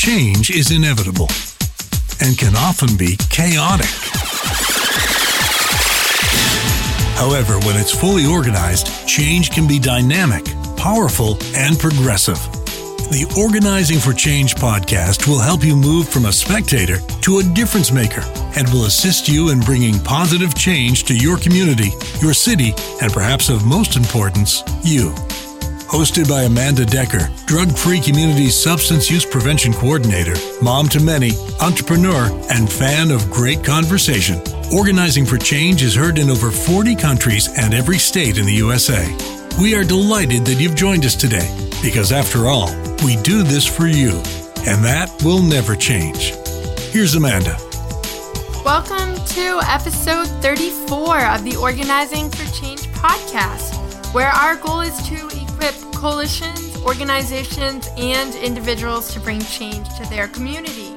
change is inevitable and can often be chaotic. However, when it's fully organized, change can be dynamic, powerful, and progressive. The Organizing for Change podcast will help you move from a spectator to a difference maker and will assist you in bringing positive change to your community, your city, and perhaps of most importance, you. Hosted by Amanda Decker, drug free community substance use prevention coordinator, mom to many, entrepreneur, and fan of great conversation. Organizing for Change is heard in over 40 countries and every state in the USA. We are delighted that you've joined us today because, after all, we do this for you, and that will never change. Here's Amanda. Welcome to episode 34 of the Organizing for Change podcast, where our goal is to coalitions, organizations, and individuals to bring change to their community.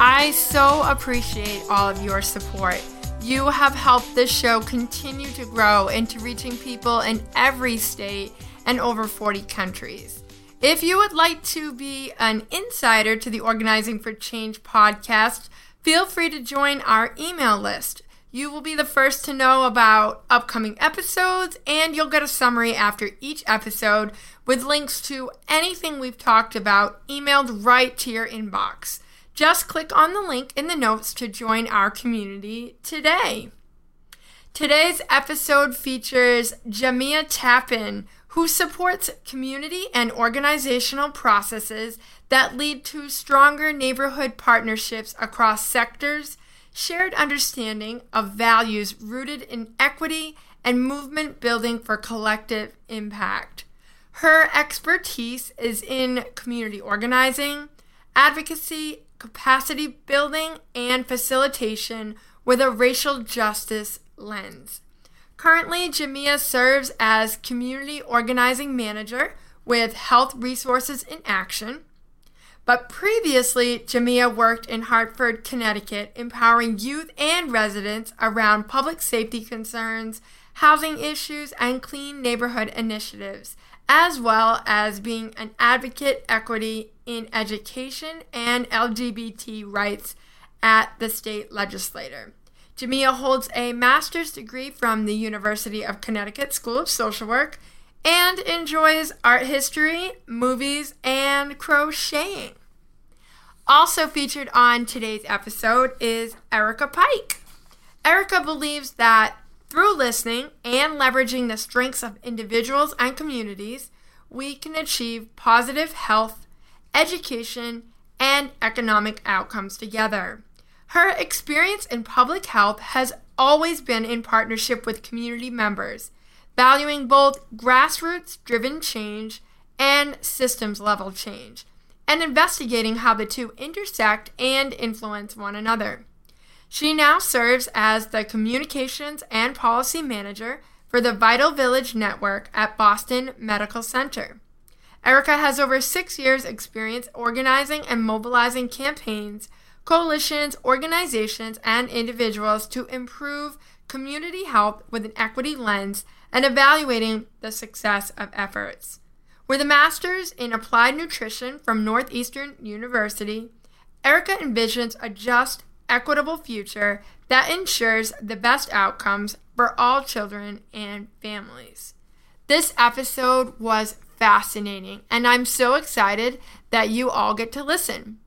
I so appreciate all of your support. You have helped this show continue to grow into reaching people in every state and over 40 countries. If you would like to be an insider to the Organizing for Change podcast, feel free to join our email list. You will be the first to know about upcoming episodes, and you'll get a summary after each episode with links to anything we've talked about emailed right to your inbox. Just click on the link in the notes to join our community today. Today's episode features Jamia Tappan, who supports community and organizational processes that lead to stronger neighborhood partnerships across sectors, shared understanding of values rooted in equity, and movement building for collective impact. Her expertise is in community organizing, advocacy, capacity building, and facilitation with a racial justice lens. Currently, Jamia serves as Community Organizing Manager with Health Resources in Action. But previously, Jamia worked in Hartford, Connecticut, empowering youth and residents around public safety concerns, housing issues, and clean neighborhood initiatives, as well as being an advocate equity in education and LGBT rights at the state legislature. Jamia holds a master's degree from the University of Connecticut School of Social Work and enjoys art history, movies, and crocheting. Also featured on today's episode is Erica Pike. Erica believes that through listening and leveraging the strengths of individuals and communities, we can achieve positive health, education, and economic outcomes together. Her experience in public health has always been in partnership with community members, valuing both grassroots driven change and systems level change, and investigating how the two intersect and influence one another. She now serves as the Communications and Policy Manager for the Vital Village Network at Boston Medical Center. Erica has over six years' experience organizing and mobilizing campaigns coalitions, organizations, and individuals to improve community health with an equity lens and evaluating the success of efforts. With a master's in applied nutrition from Northeastern University, Erica envisions a just, equitable future that ensures the best outcomes for all children and families. This episode was fascinating, and I'm so excited that you all get to listen.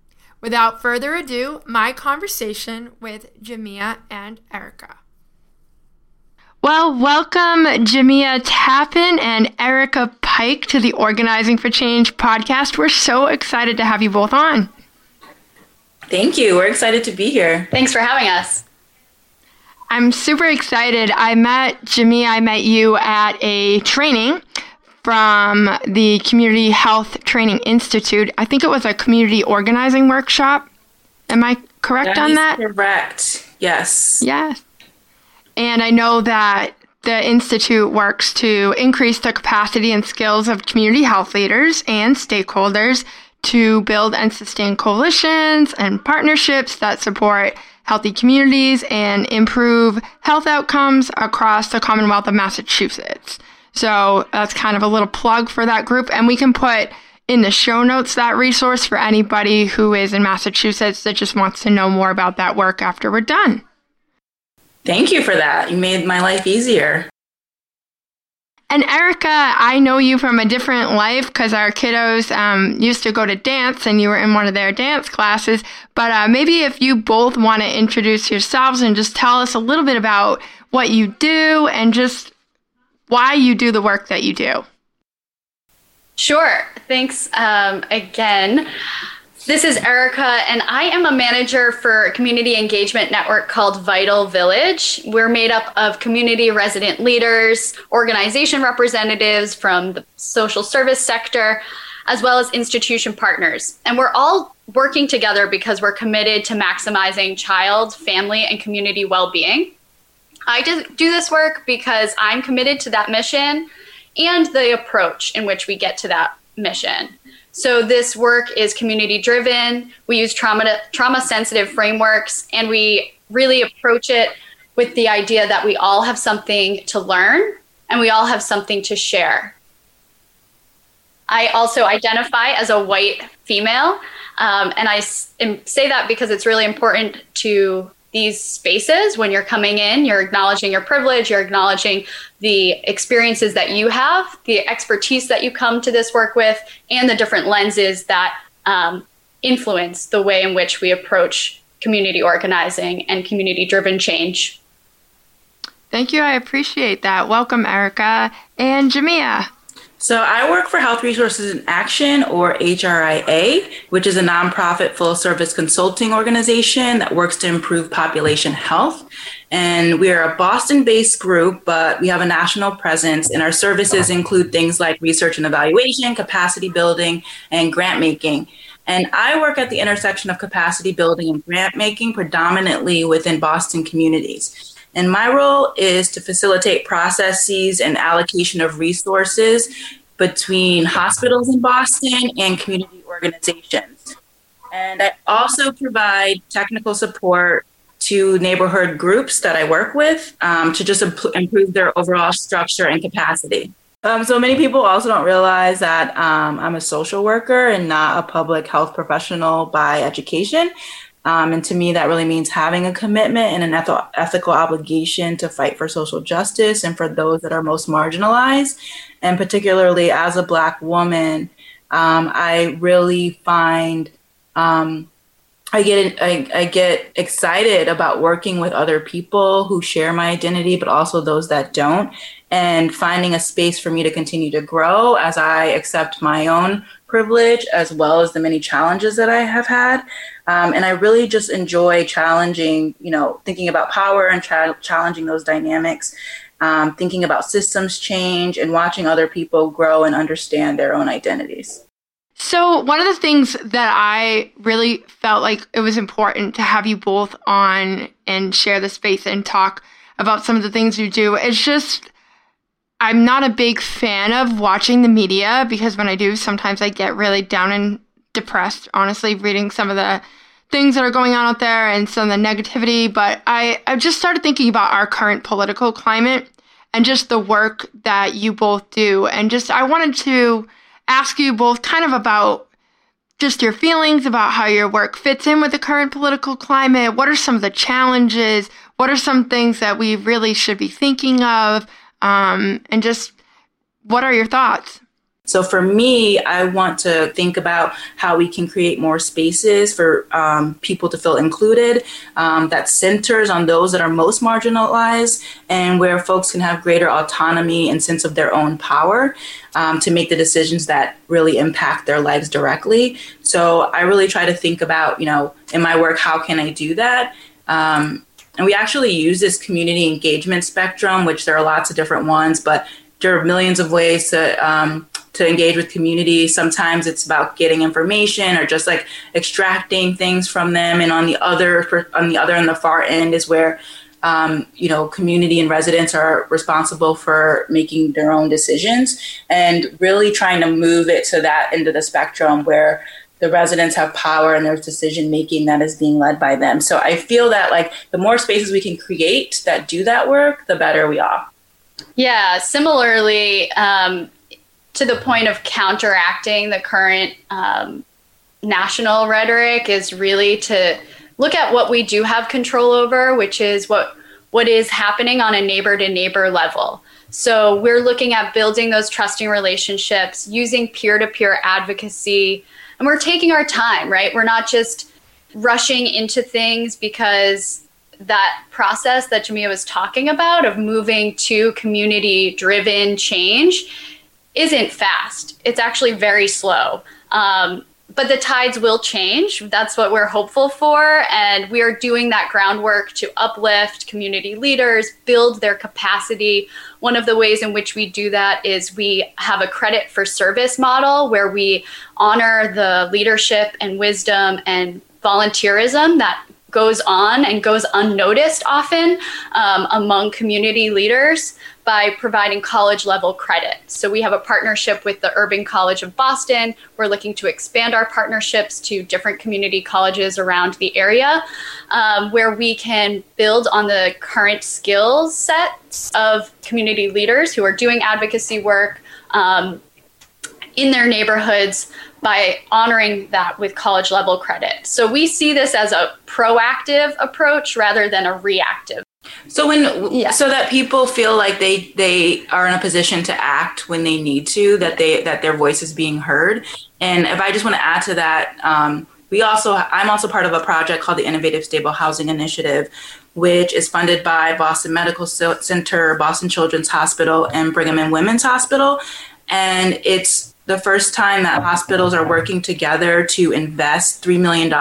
Without further ado, my conversation with Jamia and Erica. Well, welcome Jamia Tappan and Erica Pike to the Organizing for Change podcast. We're so excited to have you both on. Thank you. We're excited to be here. Thanks for having us. I'm super excited. I met Jamia, I met you at a training from the Community Health Training Institute. I think it was a community organizing workshop. Am I correct that on that? Correct. Yes. Yes. And I know that the Institute works to increase the capacity and skills of community health leaders and stakeholders to build and sustain coalitions and partnerships that support healthy communities and improve health outcomes across the Commonwealth of Massachusetts. So that's kind of a little plug for that group. And we can put in the show notes that resource for anybody who is in Massachusetts that just wants to know more about that work after we're done. Thank you for that. You made my life easier. And Erica, I know you from a different life because our kiddos um, used to go to dance and you were in one of their dance classes. But uh, maybe if you both want to introduce yourselves and just tell us a little bit about what you do and just why you do the work that you do. Sure. Thanks um, again. This is Erica, and I am a manager for a community engagement network called Vital Village. We're made up of community resident leaders, organization representatives from the social service sector, as well as institution partners. And we're all working together because we're committed to maximizing child, family, and community well being. I do this work because I'm committed to that mission and the approach in which we get to that mission. So this work is community driven. We use trauma trauma sensitive frameworks and we really approach it with the idea that we all have something to learn and we all have something to share. I also identify as a white female, um, and I say that because it's really important to these spaces when you're coming in you're acknowledging your privilege you're acknowledging the experiences that you have the expertise that you come to this work with and the different lenses that um, influence the way in which we approach community organizing and community driven change. Thank you. I appreciate that. Welcome erica and jamia so I work for Health Resources in Action, or HRIA, which is a nonprofit full service consulting organization that works to improve population health. And we are a Boston based group, but we have a national presence, and our services include things like research and evaluation, capacity building, and grant making. And I work at the intersection of capacity building and grant making predominantly within Boston communities. And my role is to facilitate processes and allocation of resources between hospitals in Boston and community organizations. And I also provide technical support to neighborhood groups that I work with um, to just imp- improve their overall structure and capacity. Um, so many people also don't realize that um, I'm a social worker and not a public health professional by education. Um, and to me, that really means having a commitment and an eth- ethical obligation to fight for social justice and for those that are most marginalized. And particularly as a Black woman, um, I really find um, I get I, I get excited about working with other people who share my identity, but also those that don't, and finding a space for me to continue to grow as I accept my own privilege as well as the many challenges that I have had. Um, and I really just enjoy challenging, you know, thinking about power and tra- challenging those dynamics, um, thinking about systems change and watching other people grow and understand their own identities. So, one of the things that I really felt like it was important to have you both on and share the space and talk about some of the things you do is just I'm not a big fan of watching the media because when I do, sometimes I get really down and depressed, honestly, reading some of the things that are going on out there and some of the negativity. But I, I just started thinking about our current political climate and just the work that you both do. And just, I wanted to ask you both kind of about just your feelings about how your work fits in with the current political climate. What are some of the challenges? What are some things that we really should be thinking of? Um, and just what are your thoughts? So for me, I want to think about how we can create more spaces for um, people to feel included um, that centers on those that are most marginalized and where folks can have greater autonomy and sense of their own power um, to make the decisions that really impact their lives directly. So I really try to think about, you know, in my work, how can I do that? Um, and we actually use this community engagement spectrum, which there are lots of different ones, but there are millions of ways to um, to engage with community. Sometimes it's about getting information or just like extracting things from them. And on the other, on the other and the far end is where um, you know, community and residents are responsible for making their own decisions and really trying to move it to that end of the spectrum where the residents have power and there's decision making that is being led by them. So I feel that like the more spaces we can create that do that work, the better we are. Yeah, similarly, um, to the point of counteracting the current um, national rhetoric is really to look at what we do have control over, which is what what is happening on a neighbor to neighbor level. So we're looking at building those trusting relationships, using peer to peer advocacy, and we're taking our time, right? We're not just rushing into things because that process that Jamia was talking about of moving to community driven change isn't fast. It's actually very slow. Um, but the tides will change. That's what we're hopeful for. And we are doing that groundwork to uplift community leaders, build their capacity. One of the ways in which we do that is we have a credit for service model where we honor the leadership and wisdom and volunteerism that goes on and goes unnoticed often um, among community leaders by providing college level credit. So we have a partnership with the Urban College of Boston. We're looking to expand our partnerships to different community colleges around the area um, where we can build on the current skills sets of community leaders who are doing advocacy work. Um, in their neighborhoods by honoring that with college level credit. So we see this as a proactive approach rather than a reactive so when yeah. so that people feel like they they are in a position to act when they need to, that they that their voice is being heard. And if I just want to add to that, um, we also I'm also part of a project called the Innovative Stable Housing Initiative, which is funded by Boston Medical Center, Boston Children's Hospital, and Brigham and Women's Hospital. And it's the first time that hospitals are working together to invest $3 million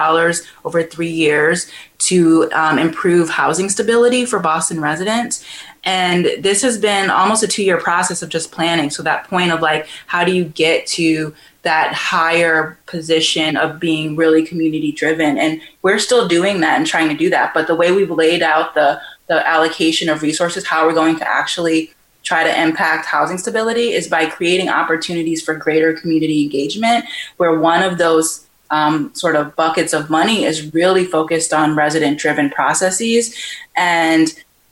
over three years to um, improve housing stability for Boston residents. And this has been almost a two year process of just planning. So, that point of like, how do you get to that higher position of being really community driven? And we're still doing that and trying to do that. But the way we've laid out the, the allocation of resources, how we're going to actually try to impact housing stability is by creating opportunities for greater community engagement, where one of those um, sort of buckets of money is really focused on resident driven processes. And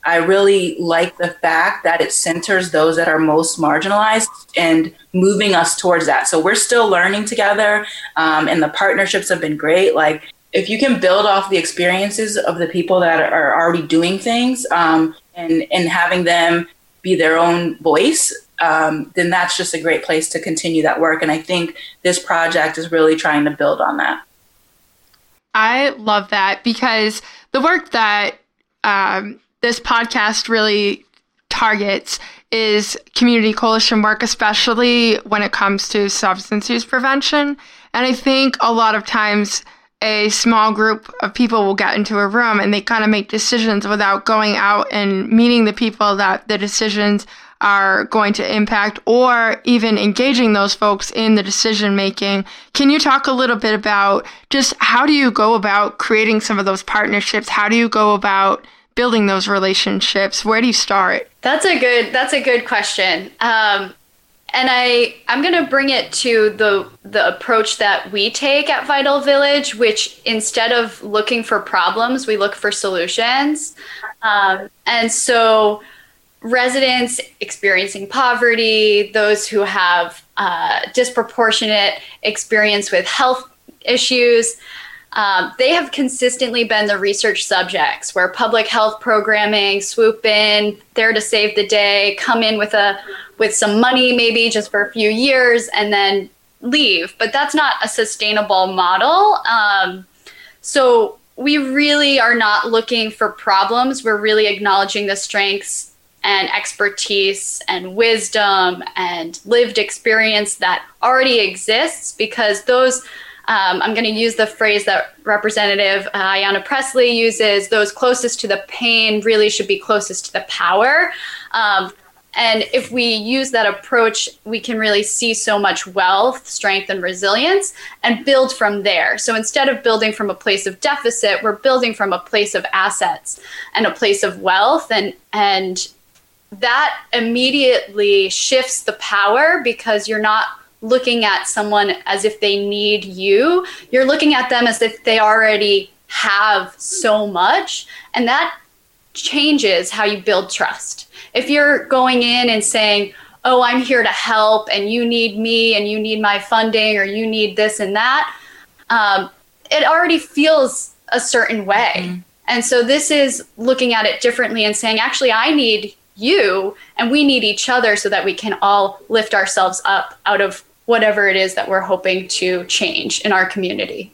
I really like the fact that it centers those that are most marginalized and moving us towards that. So we're still learning together, um, and the partnerships have been great. Like, if you can build off the experiences of the people that are already doing things um, and, and having them be their own voice, um, then that's just a great place to continue that work. And I think this project is really trying to build on that. I love that because the work that um, this podcast really targets is community coalition work, especially when it comes to substance use prevention. And I think a lot of times a small group of people will get into a room and they kind of make decisions without going out and meeting the people that the decisions are going to impact or even engaging those folks in the decision making. Can you talk a little bit about just how do you go about creating some of those partnerships? How do you go about building those relationships? Where do you start? That's a good that's a good question. Um, and I I'm going to bring it to the the approach that we take at Vital Village, which instead of looking for problems, we look for solutions. Um, and so, residents experiencing poverty, those who have uh, disproportionate experience with health issues. Um, they have consistently been the research subjects where public health programming swoop in, there to save the day, come in with a with some money maybe just for a few years and then leave. But that's not a sustainable model. Um, so we really are not looking for problems. We're really acknowledging the strengths and expertise and wisdom and lived experience that already exists because those um, I'm going to use the phrase that Representative uh, Ayanna Pressley uses those closest to the pain really should be closest to the power. Um, and if we use that approach, we can really see so much wealth, strength, and resilience and build from there. So instead of building from a place of deficit, we're building from a place of assets and a place of wealth. And, and that immediately shifts the power because you're not looking at someone as if they need you. You're looking at them as if they already have so much. And that changes how you build trust. If you're going in and saying, oh, I'm here to help and you need me and you need my funding or you need this and that, um, it already feels a certain way. Mm-hmm. And so this is looking at it differently and saying, actually, I need you and we need each other so that we can all lift ourselves up out of whatever it is that we're hoping to change in our community.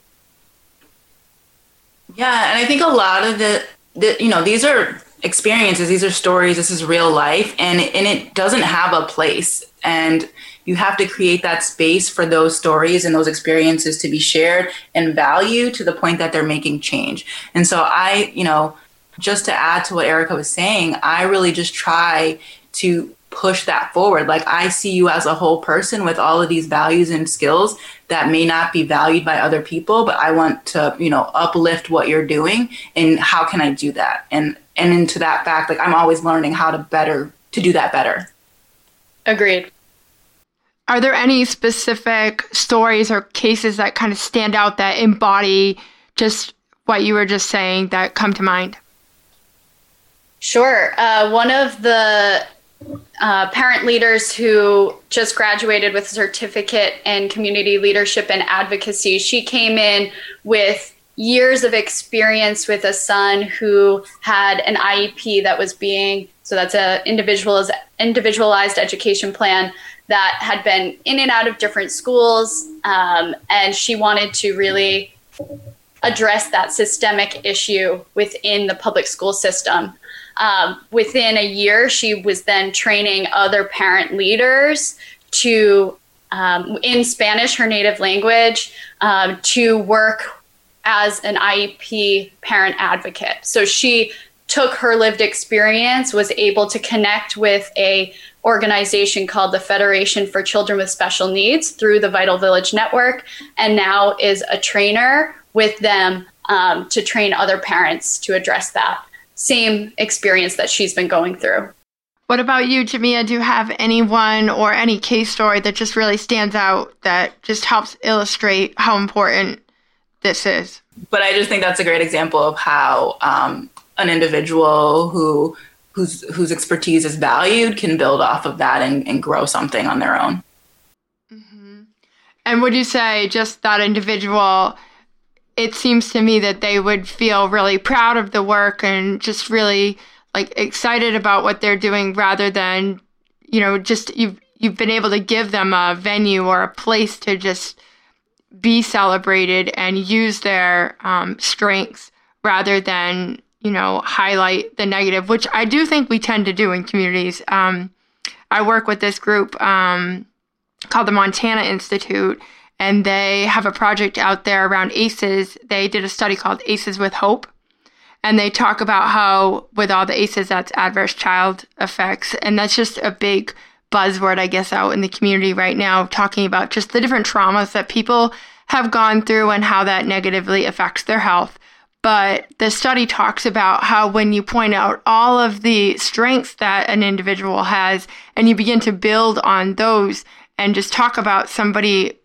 Yeah, and I think a lot of the, the you know, these are experiences, these are stories, this is real life and and it doesn't have a place and you have to create that space for those stories and those experiences to be shared and valued to the point that they're making change. And so I, you know, just to add to what Erica was saying, I really just try to push that forward. Like I see you as a whole person with all of these values and skills that may not be valued by other people, but I want to, you know, uplift what you're doing and how can I do that? And and into that fact, like I'm always learning how to better to do that better. Agreed. Are there any specific stories or cases that kind of stand out that embody just what you were just saying that come to mind? Sure. Uh, one of the uh, parent leaders who just graduated with a certificate in community leadership and advocacy, she came in with years of experience with a son who had an IEP that was being so that's a individualized individualized education plan that had been in and out of different schools, um, and she wanted to really address that systemic issue within the public school system. Um, within a year, she was then training other parent leaders to, um, in Spanish, her native language, um, to work as an IEP parent advocate. So she took her lived experience, was able to connect with a organization called the Federation for Children with Special Needs through the Vital Village Network, and now is a trainer with them um, to train other parents to address that same experience that she's been going through. What about you, Jamia? Do you have anyone or any case story that just really stands out that just helps illustrate how important this is? But I just think that's a great example of how um, an individual who whose whose expertise is valued can build off of that and, and grow something on their own. Mm-hmm. And would you say just that individual? It seems to me that they would feel really proud of the work and just really like excited about what they're doing rather than you know just you've you've been able to give them a venue or a place to just be celebrated and use their um, strengths rather than you know highlight the negative which i do think we tend to do in communities. Um, i work with this group um, called the montana institute and they have a project out there around ACEs. They did a study called ACEs with Hope. And they talk about how, with all the ACEs, that's adverse child effects. And that's just a big buzzword, I guess, out in the community right now, talking about just the different traumas that people have gone through and how that negatively affects their health. But the study talks about how when you point out all of the strengths that an individual has and you begin to build on those and just talk about somebody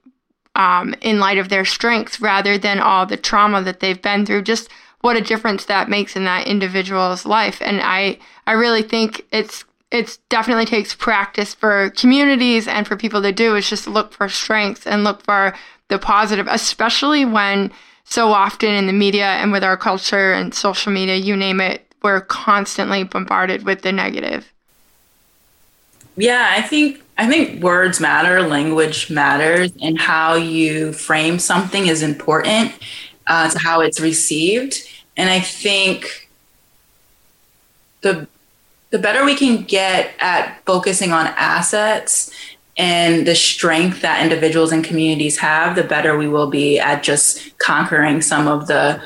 um, in light of their strengths rather than all the trauma that they've been through. Just what a difference that makes in that individual's life. And I, I really think it's it definitely takes practice for communities and for people to do is just look for strengths and look for the positive, especially when so often in the media and with our culture and social media, you name it, we're constantly bombarded with the negative. Yeah, I think I think words matter, language matters, and how you frame something is important uh, to how it's received. And I think the the better we can get at focusing on assets and the strength that individuals and communities have, the better we will be at just conquering some of the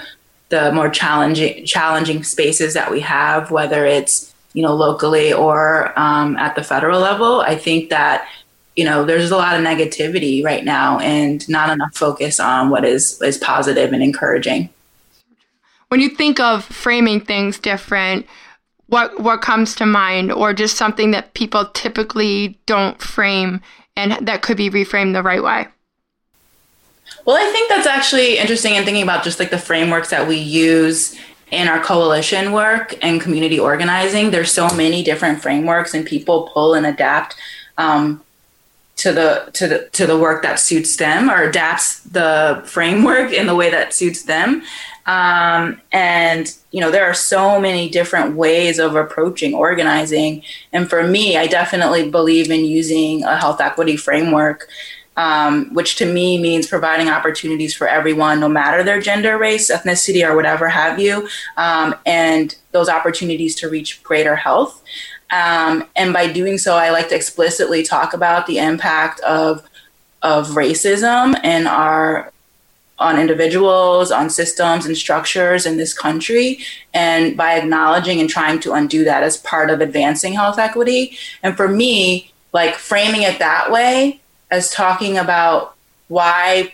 the more challenging challenging spaces that we have, whether it's you know, locally or um, at the federal level. I think that you know there's a lot of negativity right now and not enough focus on what is is positive and encouraging. When you think of framing things different, what what comes to mind, or just something that people typically don't frame and that could be reframed the right way? Well, I think that's actually interesting in thinking about just like the frameworks that we use in our coalition work and community organizing, there's so many different frameworks and people pull and adapt um, to the to the to the work that suits them or adapts the framework in the way that suits them. Um, and you know there are so many different ways of approaching organizing. And for me i definitely believe in using a health equity framework um, which to me means providing opportunities for everyone no matter their gender race ethnicity or whatever have you um, and those opportunities to reach greater health um, and by doing so, I like to explicitly talk about the impact of of racism in our on individuals, on systems and structures in this country, and by acknowledging and trying to undo that as part of advancing health equity. And for me, like framing it that way as talking about why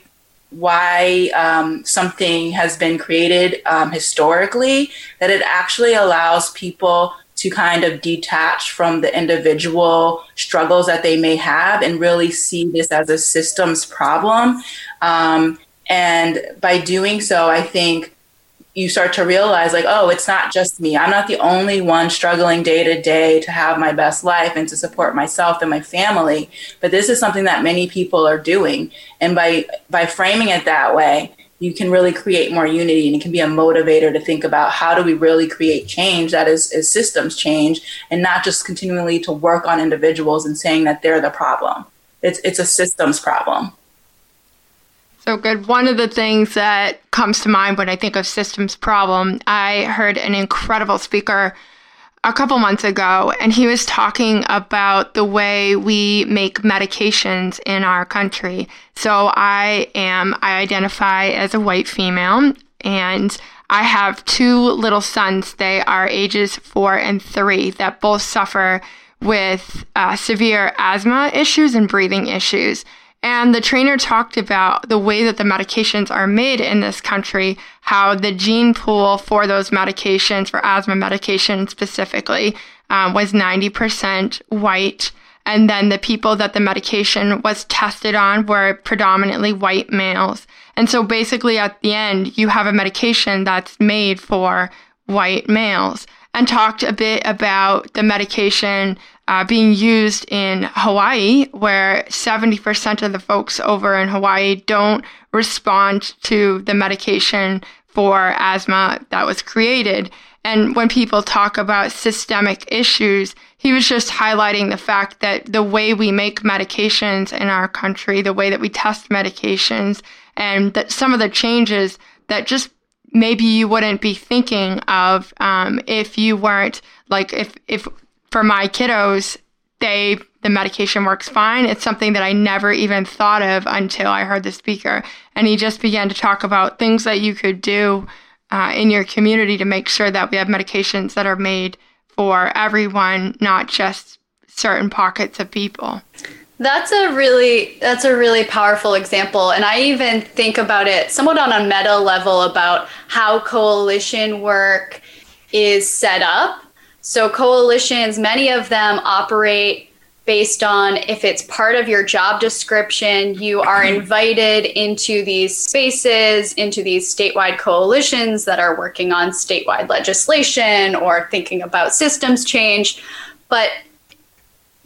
why um, something has been created um, historically, that it actually allows people to kind of detach from the individual struggles that they may have and really see this as a systems problem. Um, and by doing so, I think you start to realize, like, oh, it's not just me. I'm not the only one struggling day to day to have my best life and to support myself and my family. But this is something that many people are doing. And by by framing it that way, you can really create more unity and it can be a motivator to think about how do we really create change that is, is systems change and not just continually to work on individuals and saying that they're the problem. It's, it's a systems problem. So good. One of the things that comes to mind when I think of systems problem, I heard an incredible speaker a couple months ago, and he was talking about the way we make medications in our country. So I am, I identify as a white female, and I have two little sons. They are ages four and three that both suffer with uh, severe asthma issues and breathing issues. And the trainer talked about the way that the medications are made in this country, how the gene pool for those medications, for asthma medication specifically, um, was 90% white. And then the people that the medication was tested on were predominantly white males. And so basically at the end, you have a medication that's made for white males and talked a bit about the medication uh, being used in Hawaii, where 70% of the folks over in Hawaii don't respond to the medication for asthma that was created. And when people talk about systemic issues, he was just highlighting the fact that the way we make medications in our country, the way that we test medications, and that some of the changes that just maybe you wouldn't be thinking of um, if you weren't like if if for my kiddos, they the medication works fine. It's something that I never even thought of until I heard the speaker, and he just began to talk about things that you could do uh, in your community to make sure that we have medications that are made for everyone, not just certain pockets of people. That's a really that's a really powerful example and I even think about it somewhat on a meta level about how coalition work is set up so, coalitions, many of them operate based on if it's part of your job description, you are invited into these spaces, into these statewide coalitions that are working on statewide legislation or thinking about systems change. But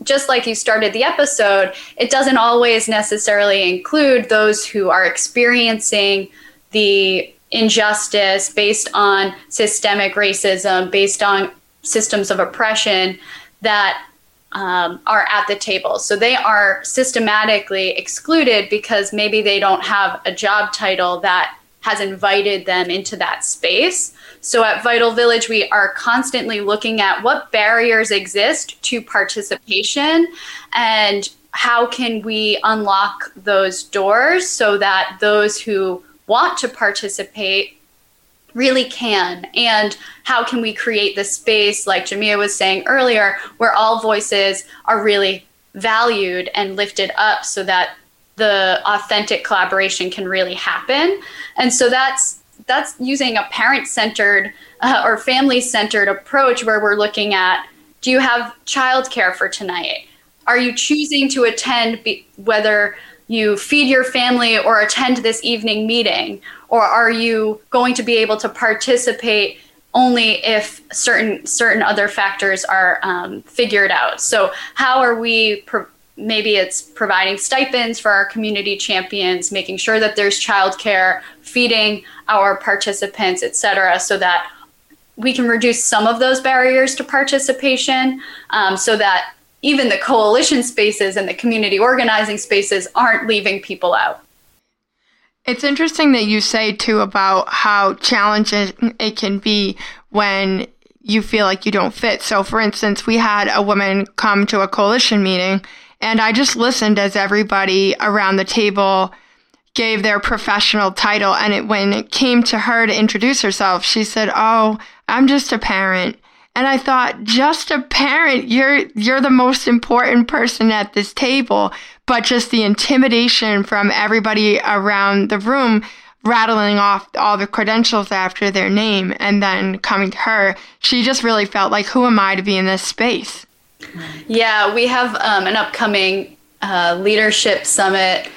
just like you started the episode, it doesn't always necessarily include those who are experiencing the injustice based on systemic racism, based on systems of oppression that um, are at the table. So they are systematically excluded because maybe they don't have a job title that has invited them into that space. So at Vital Village, we are constantly looking at what barriers exist to participation and how can we unlock those doors so that those who want to participate really can. And how can we create the space? Like jamia was saying earlier where all voices are really valued and lifted up so that the authentic collaboration can really happen. And so that's that's using a parent centered uh, or family centered approach where we're looking at do you have childcare for tonight? Are you choosing to attend be- whether you feed your family or attend this evening meeting or are you going to be able to participate only if certain certain other factors are um, figured out so how are we maybe it's providing stipends for our community champions, making sure that there's childcare, feeding our participants, et cetera, so that we can reduce some of those barriers to participation um, so that even the coalition spaces and the community organizing spaces aren't leaving people out. It's interesting that you say too about how challenging it can be when you feel like you don't fit. So, for instance, we had a woman come to a coalition meeting, and I just listened as everybody around the table gave their professional title. And it, when it came to her to introduce herself, she said, "Oh, I'm just a parent." And I thought, just a parent, you're you're the most important person at this table. But just the intimidation from everybody around the room rattling off all the credentials after their name and then coming to her, she just really felt like, who am I to be in this space? Yeah, we have um, an upcoming uh, leadership summit,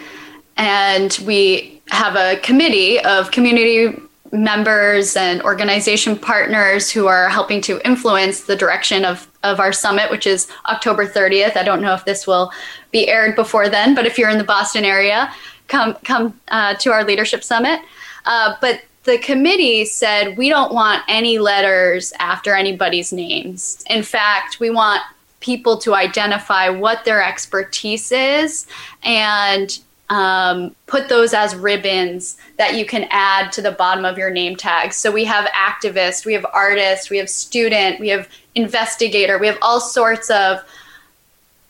and we have a committee of community members and organization partners who are helping to influence the direction of, of our summit, which is October 30th. I don't know if this will be aired before then, but if you're in the Boston area, come come uh, to our leadership summit. Uh, but the committee said we don't want any letters after anybody's names. In fact, we want people to identify what their expertise is and um, put those as ribbons that you can add to the bottom of your name tag. So we have activist, we have artist, we have student, we have investigator, we have all sorts of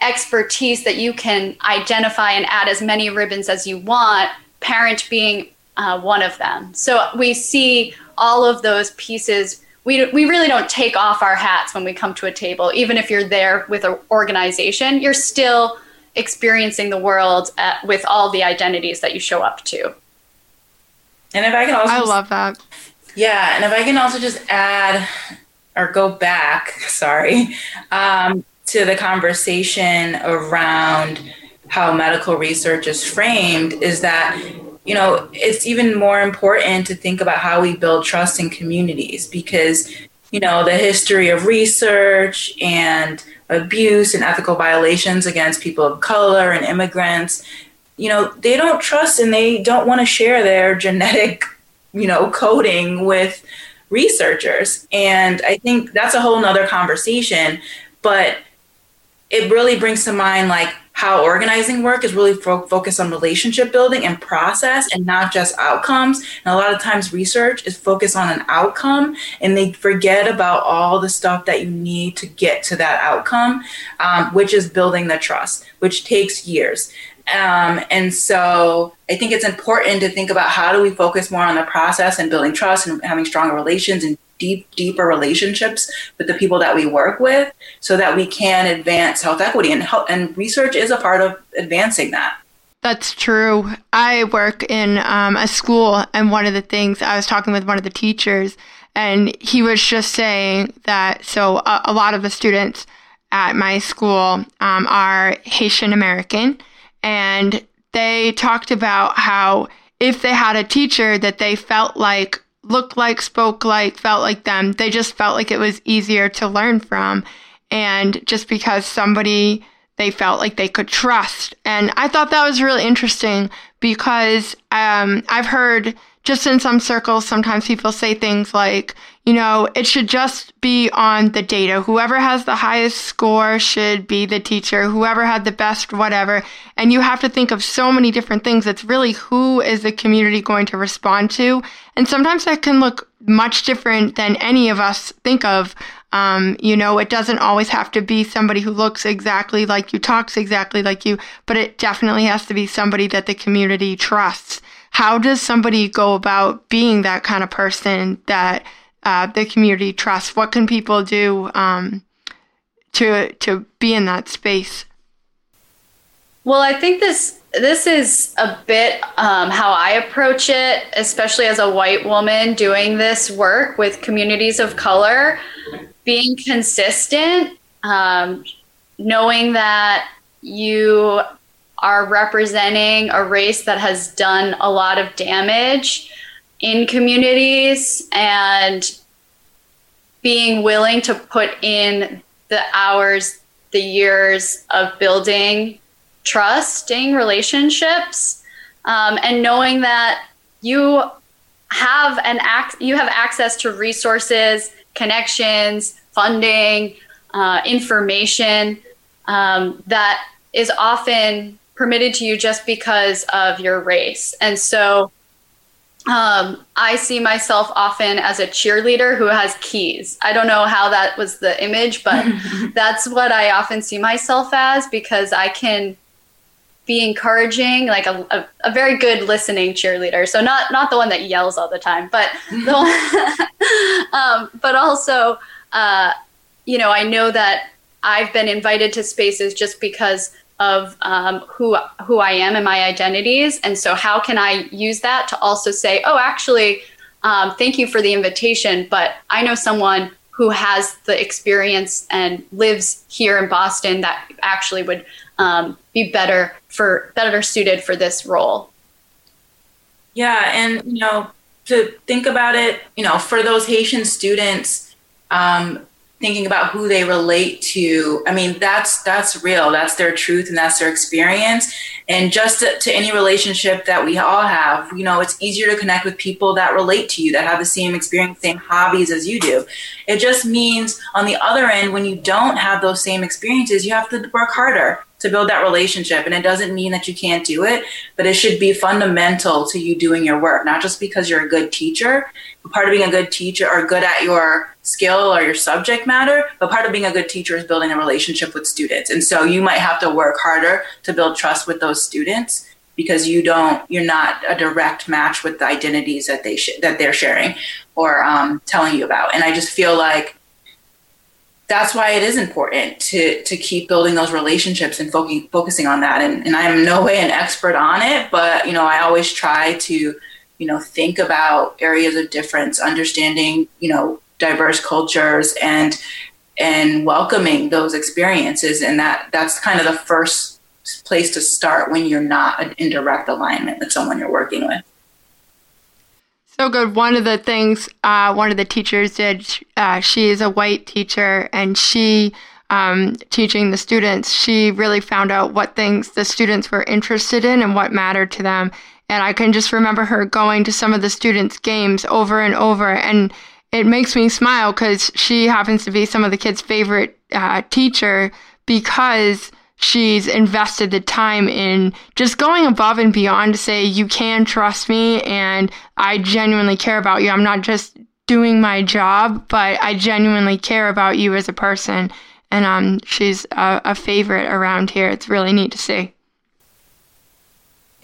expertise that you can identify and add as many ribbons as you want, parent being uh, one of them. So we see all of those pieces. We, we really don't take off our hats when we come to a table. Even if you're there with an organization, you're still experiencing the world at, with all the identities that you show up to. And if I can also, I love that. Yeah, and if I can also just add or go back, sorry, um, to the conversation around how medical research is framed, is that you know it's even more important to think about how we build trust in communities because you know the history of research and abuse and ethical violations against people of color and immigrants. You know they don't trust and they don't want to share their genetic you know coding with researchers. And i think that's a whole nother conversation but it really brings to mind like how organizing work is really fo- focused on relationship building and process and not just outcomes. And a lot of times research is focused on an outcome and they forget about all the stuff that you need to get to that outcome, um, which is building the trust, which takes years. Um, and so I think it's important to think about how do we focus more on the process and building trust and having stronger relations and deep, deeper relationships with the people that we work with so that we can advance health equity. And, health, and research is a part of advancing that. That's true. I work in um, a school, and one of the things I was talking with one of the teachers, and he was just saying that so a, a lot of the students at my school um, are Haitian American, and they talked about how if they had a teacher that they felt like looked like, spoke like, felt like them. They just felt like it was easier to learn from. And just because somebody they felt like they could trust. And I thought that was really interesting because um, I've heard just in some circles, sometimes people say things like, you know, it should just be on the data. Whoever has the highest score should be the teacher, whoever had the best whatever. And you have to think of so many different things. It's really who is the community going to respond to? And sometimes that can look much different than any of us think of. Um, you know, it doesn't always have to be somebody who looks exactly like you, talks exactly like you, but it definitely has to be somebody that the community trusts. How does somebody go about being that kind of person that uh, the community trusts? What can people do um, to to be in that space? Well, I think this this is a bit um, how I approach it, especially as a white woman doing this work with communities of color. Being consistent, um, knowing that you are representing a race that has done a lot of damage in communities and being willing to put in the hours, the years of building trusting relationships um, and knowing that you have an ac- you have access to resources, connections, funding, uh, information um, that is often permitted to you just because of your race. And so um, I see myself often as a cheerleader who has keys. I don't know how that was the image, but that's what I often see myself as because I can be encouraging, like a, a, a, very good listening cheerleader. So not not the one that yells all the time, but the one, um, but also, uh, you know, I know that I've been invited to spaces just because of um, who who I am and my identities. And so, how can I use that to also say, oh, actually, um, thank you for the invitation, but I know someone who has the experience and lives here in Boston that actually would um, be better for better suited for this role. Yeah, and you know, to think about it, you know, for those Haitian students, um, thinking about who they relate to i mean that's that's real that's their truth and that's their experience and just to, to, any relationship that we all have you know it's easier to connect with people that relate to you that have the same experience same hobbies as you do it just means on the other end when you don't have those same experiences you have to work harder to build that relationship. And it doesn't mean that you can't do it, but it should be fundamental to you doing your work, not just because you're a good teacher. Part of being a good teacher or good at your skill or your subject matter, but part of being a good teacher is building a relationship with students. And so you might have to work harder to build trust with those students because you don't you're not a direct match with the identities that they sh- that they're sharing or um, telling you about and i just feel like that's why it is important to to keep building those relationships and fo- focusing on that. And, and I'm no way an expert on it, but you know, I always try to, you know, think about areas of difference, understanding, you know, diverse cultures and and welcoming those experiences. And that that's kind of the first place to start when you're not in direct alignment with someone you're working with. So good. One of the things uh, one of the teachers did, uh, she is a white teacher, and she, um, teaching the students, she really found out what things the students were interested in and what mattered to them. And I can just remember her going to some of the students' games over and over. And it makes me smile because she happens to be some of the kids' favorite uh, teacher because she's invested the time in just going above and beyond to say, you can trust me and I genuinely care about you. I'm not just doing my job, but I genuinely care about you as a person. And um, she's a, a favorite around here. It's really neat to see.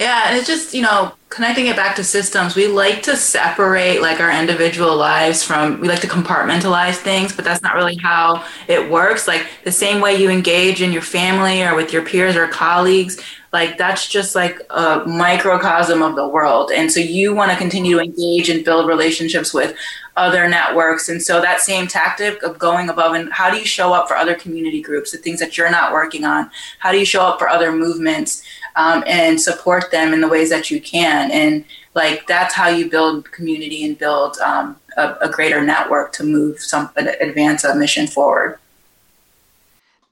Yeah, and it's just, you know, connecting it back to systems. We like to separate like our individual lives from we like to compartmentalize things, but that's not really how it works. Like the same way you engage in your family or with your peers or colleagues, like that's just like a microcosm of the world. And so you want to continue to engage and build relationships with other networks. And so that same tactic of going above and how do you show up for other community groups, the things that you're not working on? How do you show up for other movements? Um, and support them in the ways that you can. And like that's how you build community and build um, a, a, greater network to move some advance a mission forward.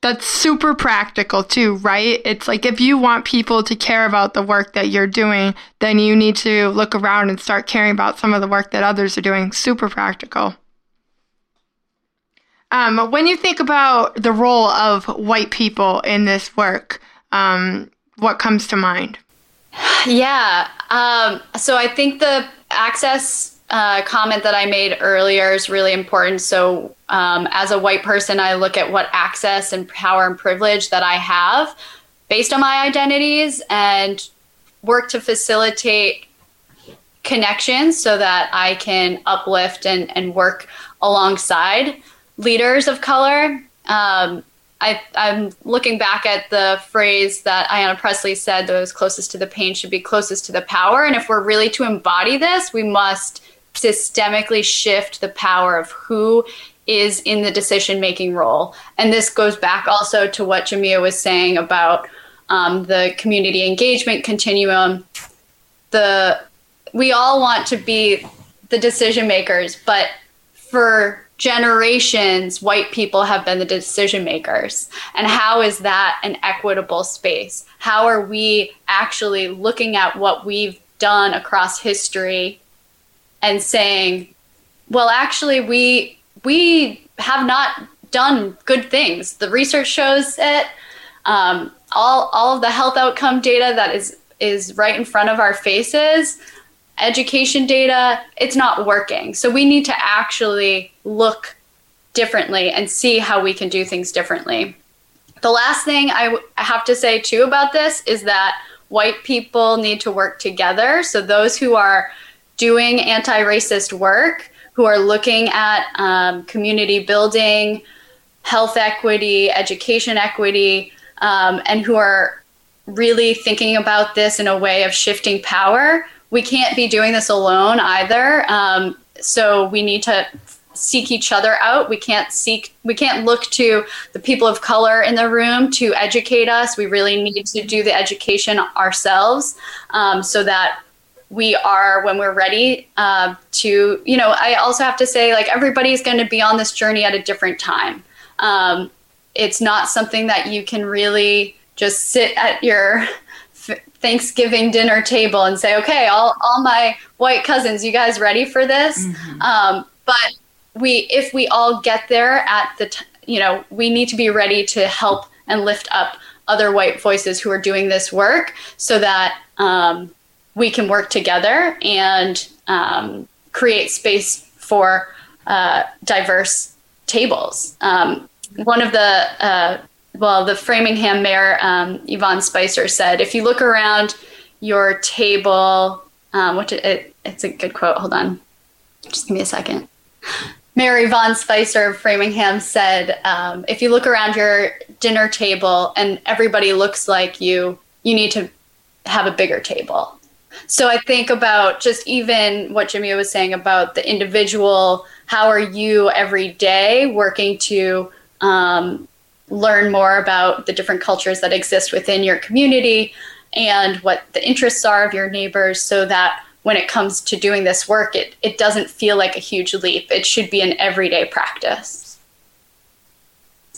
That's super practical too, right? It's like if you want people to care about the work that you're doing, then you need to look around and start caring about some of the work that others are doing. Super practical. Um, when you think about the role of white people in this work, um, what comes to mind? Yeah. Um, so I think the access uh, comment that I made earlier is really important. So, um, as a white person, I look at what access and power and privilege that I have based on my identities and work to facilitate connections so that I can uplift and, and work alongside leaders of color. Um, I, am looking back at the phrase that Ayanna Pressley said those closest to the pain should be closest to the power. And if we're really to embody this, we must systemically shift the power of who is in the decision making role. And this goes back also to what Jamia was saying about um, the community engagement continuum. The we all want to be the decision makers, but for generations white people have been the decision makers. And how is that an equitable space? How are we actually looking at what we've done across history and saying well actually we we have not done good things. The research shows it. Um, all all of the health outcome data that is is right in front of our faces education data, it's not working. So we need to actually look differently and see how we can do things differently. The last thing I w- have to say too about this is that white people need to work together. So those who are doing anti racist work, who are looking at um, community building, health equity, education equity, um, and who are really thinking about this in a way of shifting power, we can't be doing this alone either. Um, so we need to seek each other out. We can't seek, we can't look to the people of color in the room to educate us. We really need to do the education ourselves um, so that we are when we're ready uh, to you know i also have to say like everybody's going to be on this journey at a different time um, it's not something that you can really just sit at your Thanksgiving dinner table and say, okay, all, all my white cousins, you guys ready for this? Mm-hmm. Um, but we, if we all get there at the, t- you know, we need to be ready to help and lift up other white voices who are doing this work so that um, we can work together and um, create space for uh, diverse tables. Um, one of the uh, well, the Framingham mayor, um, Yvonne Spicer, said, if you look around your table, um, which it, it's a good quote. Hold on. Just give me a second. Mayor Yvonne Spicer of Framingham said, um, if you look around your dinner table and everybody looks like you, you need to have a bigger table. So I think about just even what Jimmy was saying about the individual. How are you every day working to um, learn more about the different cultures that exist within your community and what the interests are of your neighbors so that when it comes to doing this work, it, it doesn't feel like a huge leap. It should be an everyday practice.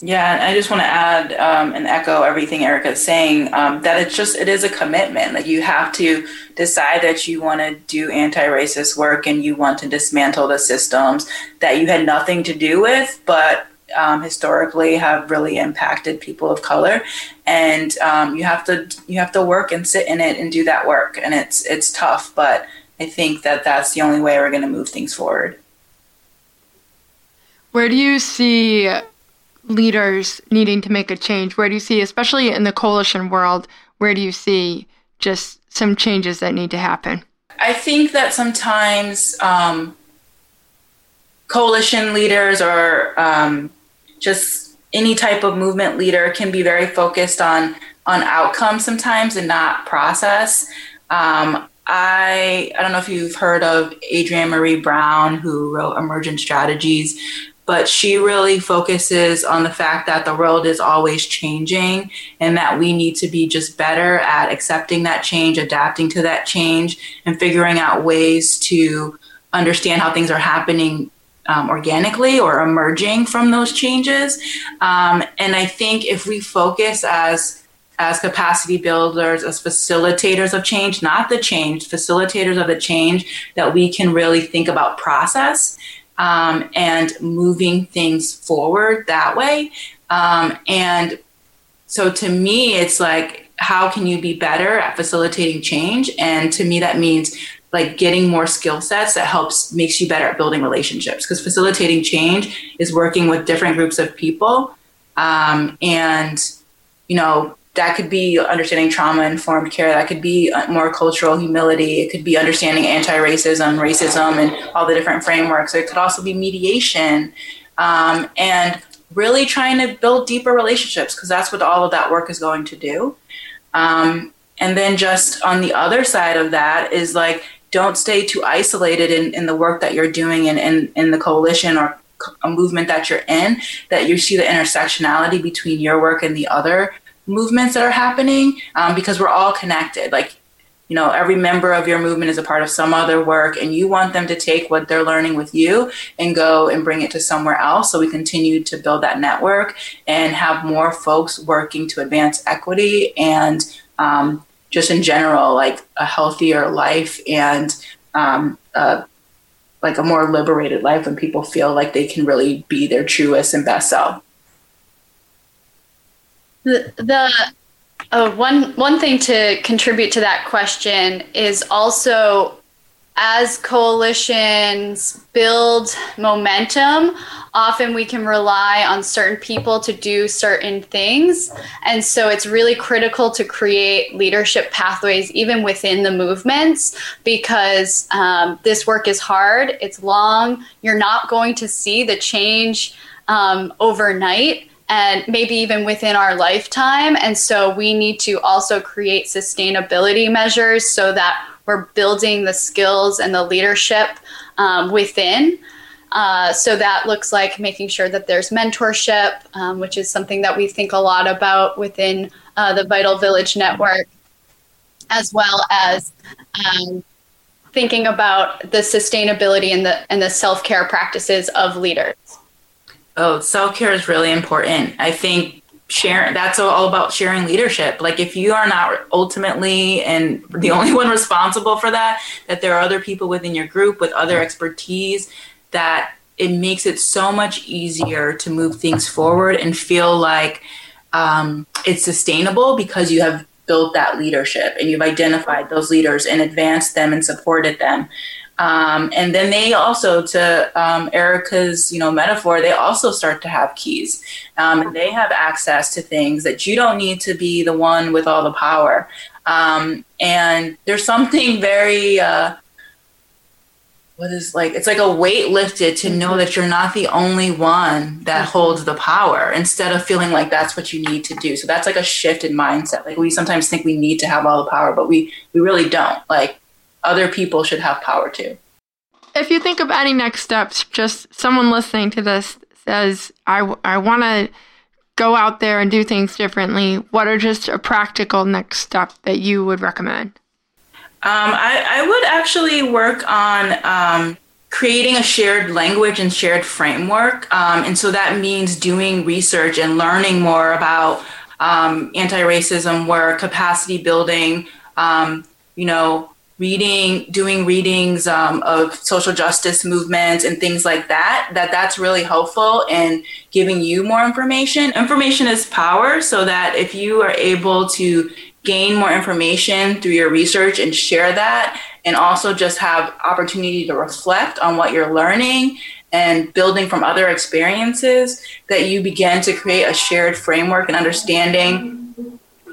Yeah, I just want to add um, and echo everything Erica is saying um, that it's just, it is a commitment. Like you have to decide that you want to do anti racist work and you want to dismantle the systems that you had nothing to do with, but um, historically have really impacted people of color, and um, you have to you have to work and sit in it and do that work, and it's it's tough, but I think that that's the only way we're going to move things forward. Where do you see leaders needing to make a change? Where do you see, especially in the coalition world, where do you see just some changes that need to happen? I think that sometimes um, coalition leaders or um, just any type of movement leader can be very focused on on outcome sometimes and not process. Um, I I don't know if you've heard of Adrienne Maree Brown, who wrote Emergent Strategies, but she really focuses on the fact that the world is always changing and that we need to be just better at accepting that change, adapting to that change, and figuring out ways to understand how things are happening um, organically or emerging from those changes. Um, and I think if we focus as as capacity builders, as facilitators of change, not the change, facilitators of the change, that we can really think about process um, and moving things forward that way. Um, and so to me, it's like, how can you be better at facilitating change? And to me, that means like getting more skill sets that helps makes you better at building relationships. Because facilitating change is working with different groups of people um, and you know that could be understanding trauma informed care that could be uh, more cultural humility it could be understanding anti-racism racism and all the different frameworks. It could also be mediation um, and really trying to build deeper relationships because that's what all of that work is going to do. Um, and then just on the other side of that is like don't stay too isolated in, in the work that you're doing in, in, in the coalition or a movement that you're in, that you see the intersectionality between your work and the other movements that are happening um, because we're all connected. Like, you know every member of your movement is a part of some other work and you want them to take what they're learning with you and go and bring it to somewhere else so we continue to build that network and have more folks working to advance equity and um, just in general like a healthier life and um, like a more liberated life when people feel like they can really be their truest and best self. The, the uh, one one thing to contribute to that question is also as coalitions build momentum, often we can rely on certain people to do certain things. And so it's really critical to create leadership pathways even within the movements because um, this work is hard, it's long, you're not going to see the change um, overnight and maybe even within our lifetime. And so we need to also create sustainability measures so that we're building the skills and the leadership um, within. Uh, so that looks like making sure that there's mentorship, um, which is something that we think a lot about within uh, the Vital Village Network, as well as um, thinking about the sustainability and the and the self care practices of leaders. Oh, self care is really important. I think sharing that's all about sharing leadership. Like if you are not ultimately and the only one responsible for that, that there are other people within your group with other expertise that it makes it so much easier to move things forward and feel like um, it's sustainable because you have built that leadership and you've identified those leaders and advanced them and supported them. Um, and then they also, to um, Erica's, you know, metaphor, they also start to have keys. Um, and they have access to things that you don't need to be the one with all the power. Um, and there's something very, uh, what is like, it's like a weight lifted to know that you're not the only one that holds the power instead of feeling like that's what you need to do. So that's like a shift in mindset. Like we sometimes think we need to have all the power, but we, we really don't. Like other people should have power too. If you think of any next steps, just someone listening to this says, I, I want to go out there and do things differently, what are just a practical next step that you would recommend? Um, I, I, would actually work on um, creating a shared language and shared framework. Um, and so that means doing research and learning more about um, anti racism work, capacity building, um, you know, reading doing readings um, of social justice movements and things like that that that's really helpful in giving you more information. Information is power so that if you are able to gain more information through your research and share that and also just have opportunity to reflect on what you're learning and building from other experiences that you begin to create a shared framework and understanding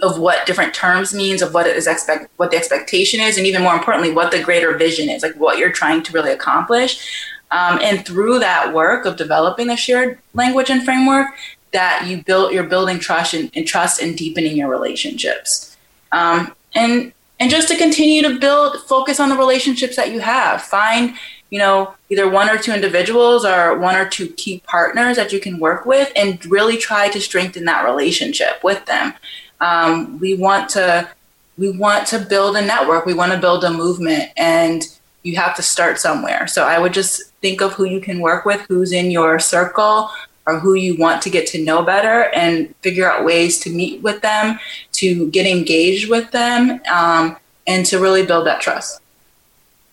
of what different terms means, of what is expect, what the expectation is, and even more importantly, what the greater vision is, like what you're trying to really accomplish. Um, and through that work of developing the shared language and framework, that you build, you're building trust and, and trust and deepening your relationships. Um, and and just to continue to build, focus on the relationships that you have. Find, you know, either one or two individuals or one or two key partners that you can work with, and really try to strengthen that relationship with them. Um, we want to we want to build a network. We want to build a movement, and you have to start somewhere. So I would just think of who you can work with, who's in your circle, or who you want to get to know better, and figure out ways to meet with them, to get engaged with them, um, and to really build that trust.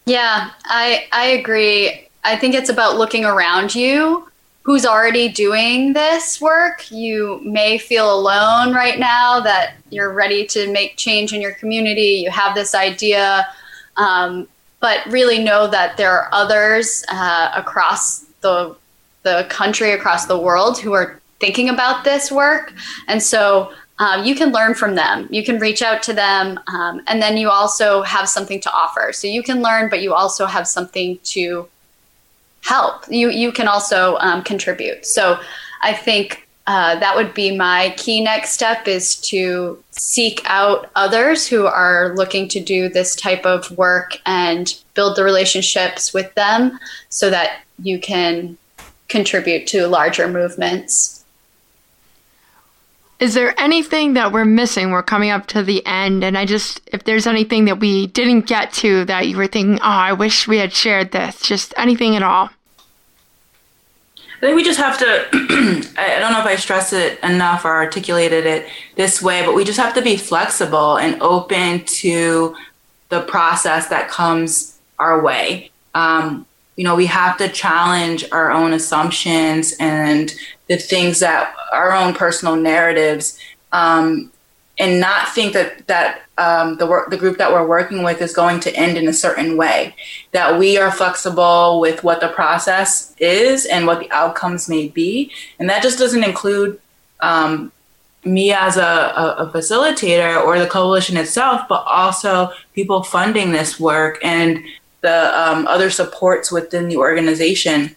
Yeah, I I agree. I think it's about looking around you who's already doing this work. You may feel alone right now that you're ready to make change in your community. You have this idea, um, but really know that there are others uh, across the the country, across the world, who are thinking about this work, and so. Um, you can learn from them. You can reach out to them, um, and then you also have something to offer. So you can learn, but you also have something to help. You you can also um, contribute. So I think uh, that would be my key next step is to seek out others who are looking to do this type of work and build the relationships with them so that you can contribute to larger movements. Is there anything that we're missing? We're coming up to the end, and I just, if there's anything that we didn't get to that you were thinking, oh, I wish we had shared this, just anything at all. I think we just have to, I don't know if I stress it enough or articulated it this way, but we just have to be flexible and open to the process that comes our way. Um, you know, we have to challenge our own assumptions and the things that our own personal narratives, um, and not think that that um, the work, the group that we're working with is going to end in a certain way. That we are flexible with what the process is and what the outcomes may be, and that just doesn't include um, me as a, a, a, facilitator or the coalition itself, but also people funding this work and the um, other supports within the organization.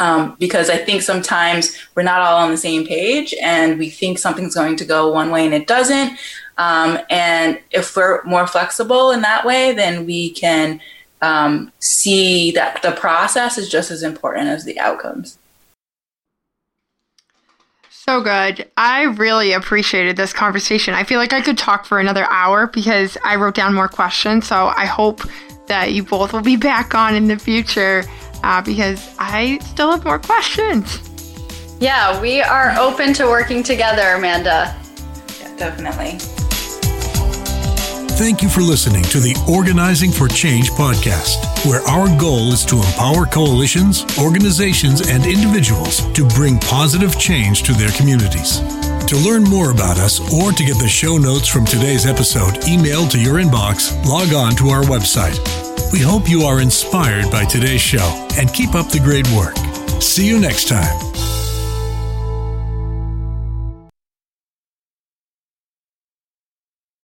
Um, because I think sometimes we're not all on the same page and we think something's going to go one way and it doesn't. Um, and if we're more flexible in that way, then we can um, see that the process is just as important as the outcomes. So good. I really appreciated this conversation. I feel like I could talk for another hour because I wrote down more questions. So I hope that you both will be back on in the future uh, because I still have more questions. Yeah, we are open to working together, Amanda. Yeah, definitely. Thank you for listening to the Organizing for Change podcast, where our goal is to empower coalitions, organizations, and individuals to bring positive change to their communities. To learn more about us or to get the show notes from today's episode emailed to your inbox, log on to our website. We hope you are inspired by today's show and keep up the great work. See you next time.